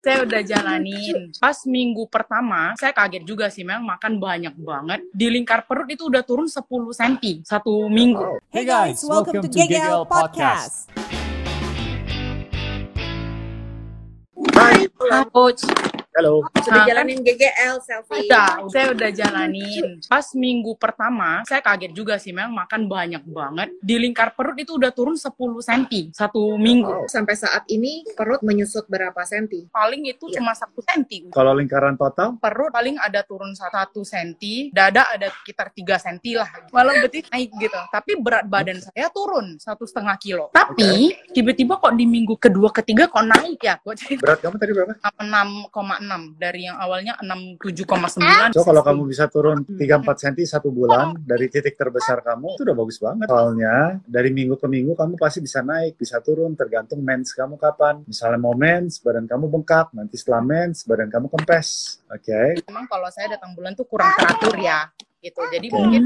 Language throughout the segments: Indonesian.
saya udah jalanin. Pas minggu pertama, saya kaget juga sih, memang makan banyak banget. Di lingkar perut itu udah turun 10 cm satu minggu. Hey guys, welcome, to GGL Podcast. Hai, Hai, Coach. Halo. Ah, Sudah jalanin GGL selfie. Udah, saya udah jalanin. Pas minggu pertama, saya kaget juga sih, memang makan banyak banget. Di lingkar perut itu udah turun 10 cm satu minggu. Sampai saat ini perut menyusut berapa senti? Paling itu Iya. cuma 1 cm. Kalau lingkaran total, Perut paling ada turun 1 cm, dada ada sekitar 3 cm lah. Malah betis naik gitu. Tapi berat badan saya turun satu setengah kilo. Tapi tiba-tiba kok di minggu kedua ketiga kok naik ya, Coach? berat kamu tadi berapa? 6,6 dari yang awalnya 67,9. So kalau kamu bisa turun 3-4 cm satu bulan dari titik terbesar kamu, itu udah bagus banget. Soalnya dari minggu ke minggu kamu pasti bisa naik, bisa turun, tergantung mens kamu kapan. Misalnya mau mens, badan kamu bengkak. Nanti setelah mens, badan kamu kempes. Oke? memang kalau saya datang bulan tuh kurang teratur ya gitu. Jadi Oke. mungkin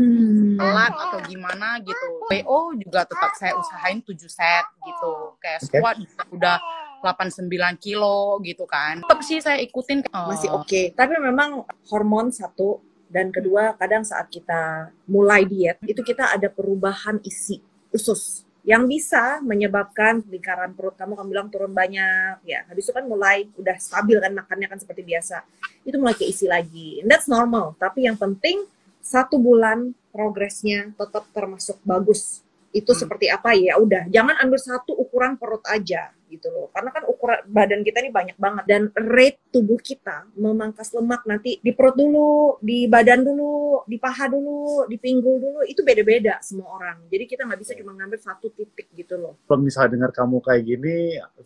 telat atau gimana gitu. PO juga tetap saya usahain 7 set gitu. Kayak Oke. squat udah 89 kilo gitu kan. Tetap sih saya ikutin. Masih Oh, oke. Tapi memang hormon satu dan kedua kadang saat kita mulai diet itu kita ada perubahan isi usus yang bisa menyebabkan lingkaran perut kamu kamu bilang turun banyak ya habis itu kan mulai udah stabil kan makannya kan seperti biasa itu mulai keisi lagi And that's normal tapi yang penting satu bulan progresnya tetap termasuk bagus itu Hmm. seperti apa? Ya udah jangan ambil satu ukuran perut aja gitu loh. Karena kan ukuran badan kita ini banyak banget. Dan rate tubuh kita memangkas lemak nanti di perut dulu di badan dulu di paha dulu di pinggul dulu itu beda-beda semua orang. Jadi kita nggak bisa cuma ngambil satu titik gitu loh. Kalau misalnya dengar kamu kayak gini,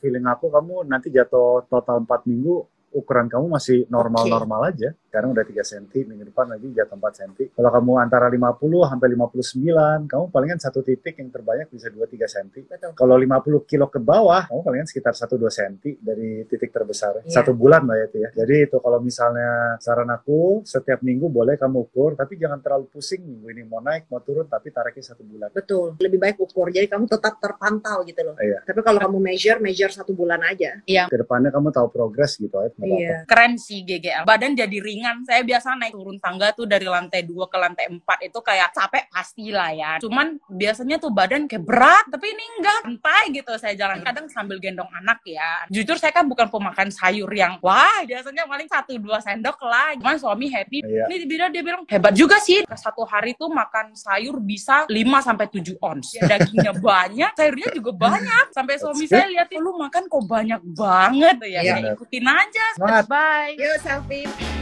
feeling aku kamu nanti jatuh total 4 minggu, ukuran kamu masih normal-normal aja. Sekarang udah 3 cm, minggu depan lagi jatuh 4 cm. Kalau kamu antara 50 sampai 59, kamu palingan satu titik yang terbanyak bisa 2-3 cm. betul Kalau 50 kilo ke bawah, kamu palingan sekitar 1-2 cm dari titik terbesar. Iya. Satu bulan lah ya itu ya. Jadi itu kalau misalnya saran aku, setiap minggu boleh kamu ukur, tapi jangan terlalu pusing minggu ini mau naik, mau turun, tapi tariknya satu bulan. betul lebih baik ukur jadi kamu tetap terpantau gitu loh Iya. tapi kalau kamu measure measure satu bulan aja Ke depannya kamu tahu progres gitu apa-apa. iya keren sih GGL. Badan jadi ringan. Saya biasa naik turun tangga tuh dari lantai 2 ke lantai 4 itu kayak capek pastilah ya. Cuman biasanya tuh badan kayak berat, tapi ini enggak santai gitu saya jalan. Kadang sambil gendong anak ya. Jujur saya kan bukan pemakan sayur yang wah biasanya paling satu dua sendok lah. Cuman suami happy. Iya. Ini dia dia bilang hebat juga sih. Satu hari tuh makan sayur bisa 5 sampai 7 ons. Dagingnya banyak, sayurnya juga banyak. Sampai suami saya lihat lu makan kok banyak banget ya. Iya. Ikutin aja. Bye. yuk selfie